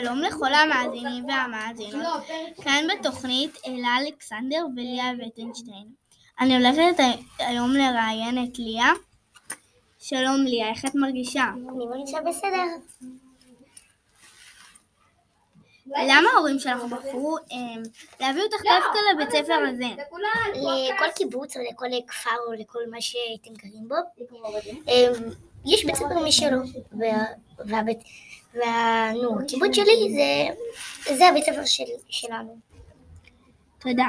לכל המאזינים והמאזינות, כאן בתוכנית אלה אלכסנדר וליה וטנשטיין. אני הולכת היום לראיין את ליה. שלום ליה, איך את מרגישה? אני מרגישה בסדר. למה ההורים שלך בחרו אה, להביא אותך דווקא לבית ספר הזה? לכל קיבוץ או לכל כפר או לכל מה שאתם גרים בו, אה, יש בית ספר משלו, והבית, וה- נו, הקיבוץ שלי זה, זה הבית ספר של, שלנו. תודה.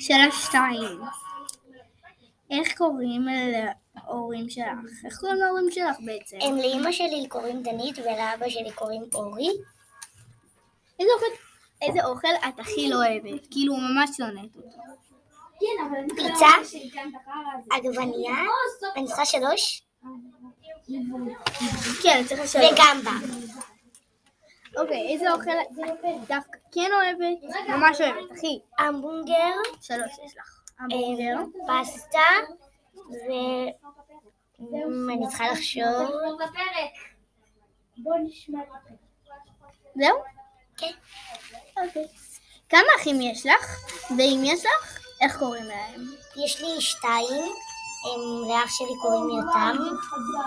שאלה שתיים. איך קוראים להורים שלך? איך קוראים להורים שלך בעצם? הם לאימא שלי קוראים דנית ולאבא שלי קוראים אורי. איזה אוכל, איזה אוכל את הכי לא אוהבת? כאילו ממש שונאת אותו. פיצה, עגבנייה, מנחה שלוש, כן, צריך לשאול. וגמבה. אוקיי, איזה אוכל את דווקא כן אוהבת? ממש אוהבת, אחי. המבורגר, שלוש יש לך. אה, המבורגר. פסטה, ו... אני צריכה לחשוב. זהו? כן. אוקיי. כמה אחים יש לך? ואם יש לך, איך קוראים להם? יש לי שתיים, לאח שלי קוראים יותם,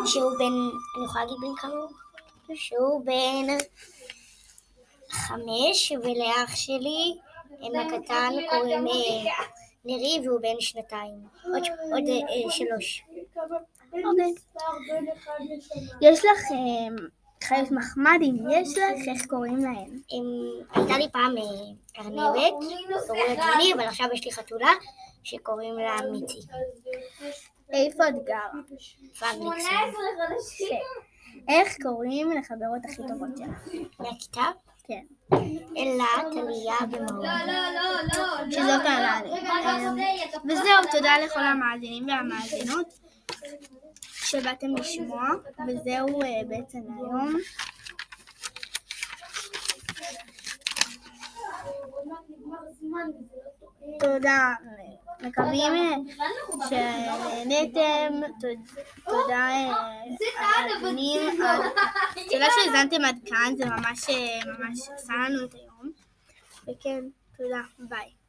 שהוא בן, אני יכולה להגיד בן כמה הוא? שהוא בן חמש, ולאח שלי, הקטן, קוראים אה, נרי והוא בן שנתיים. עוד, אה, שלוש. יש לך אה, חיות מחמדים, יש לך, איך קוראים להם? הם, הייתה לי פעם ארנבת, קראו לה ג'וני, אבל עכשיו יש לי חתולה שקוראים לה מיצי. איפה את גרה? פאגליקסון. איך קוראים לחברות הכי טובות שלך? מהכיתה? כן. אלה, טליה ומאור. שזאת העלאה. וזהו, תודה לכל המאזינים והמאזינות שבאתם לשמוע, וזהו אה, בעצם היום. תודה, מקווים אה, שנהנתם, תודה אה, המאזינים, תודה שהאזנתם עד כאן, זה ממש אה, ממש עשה לנו את היום, וכן, תודה, ביי.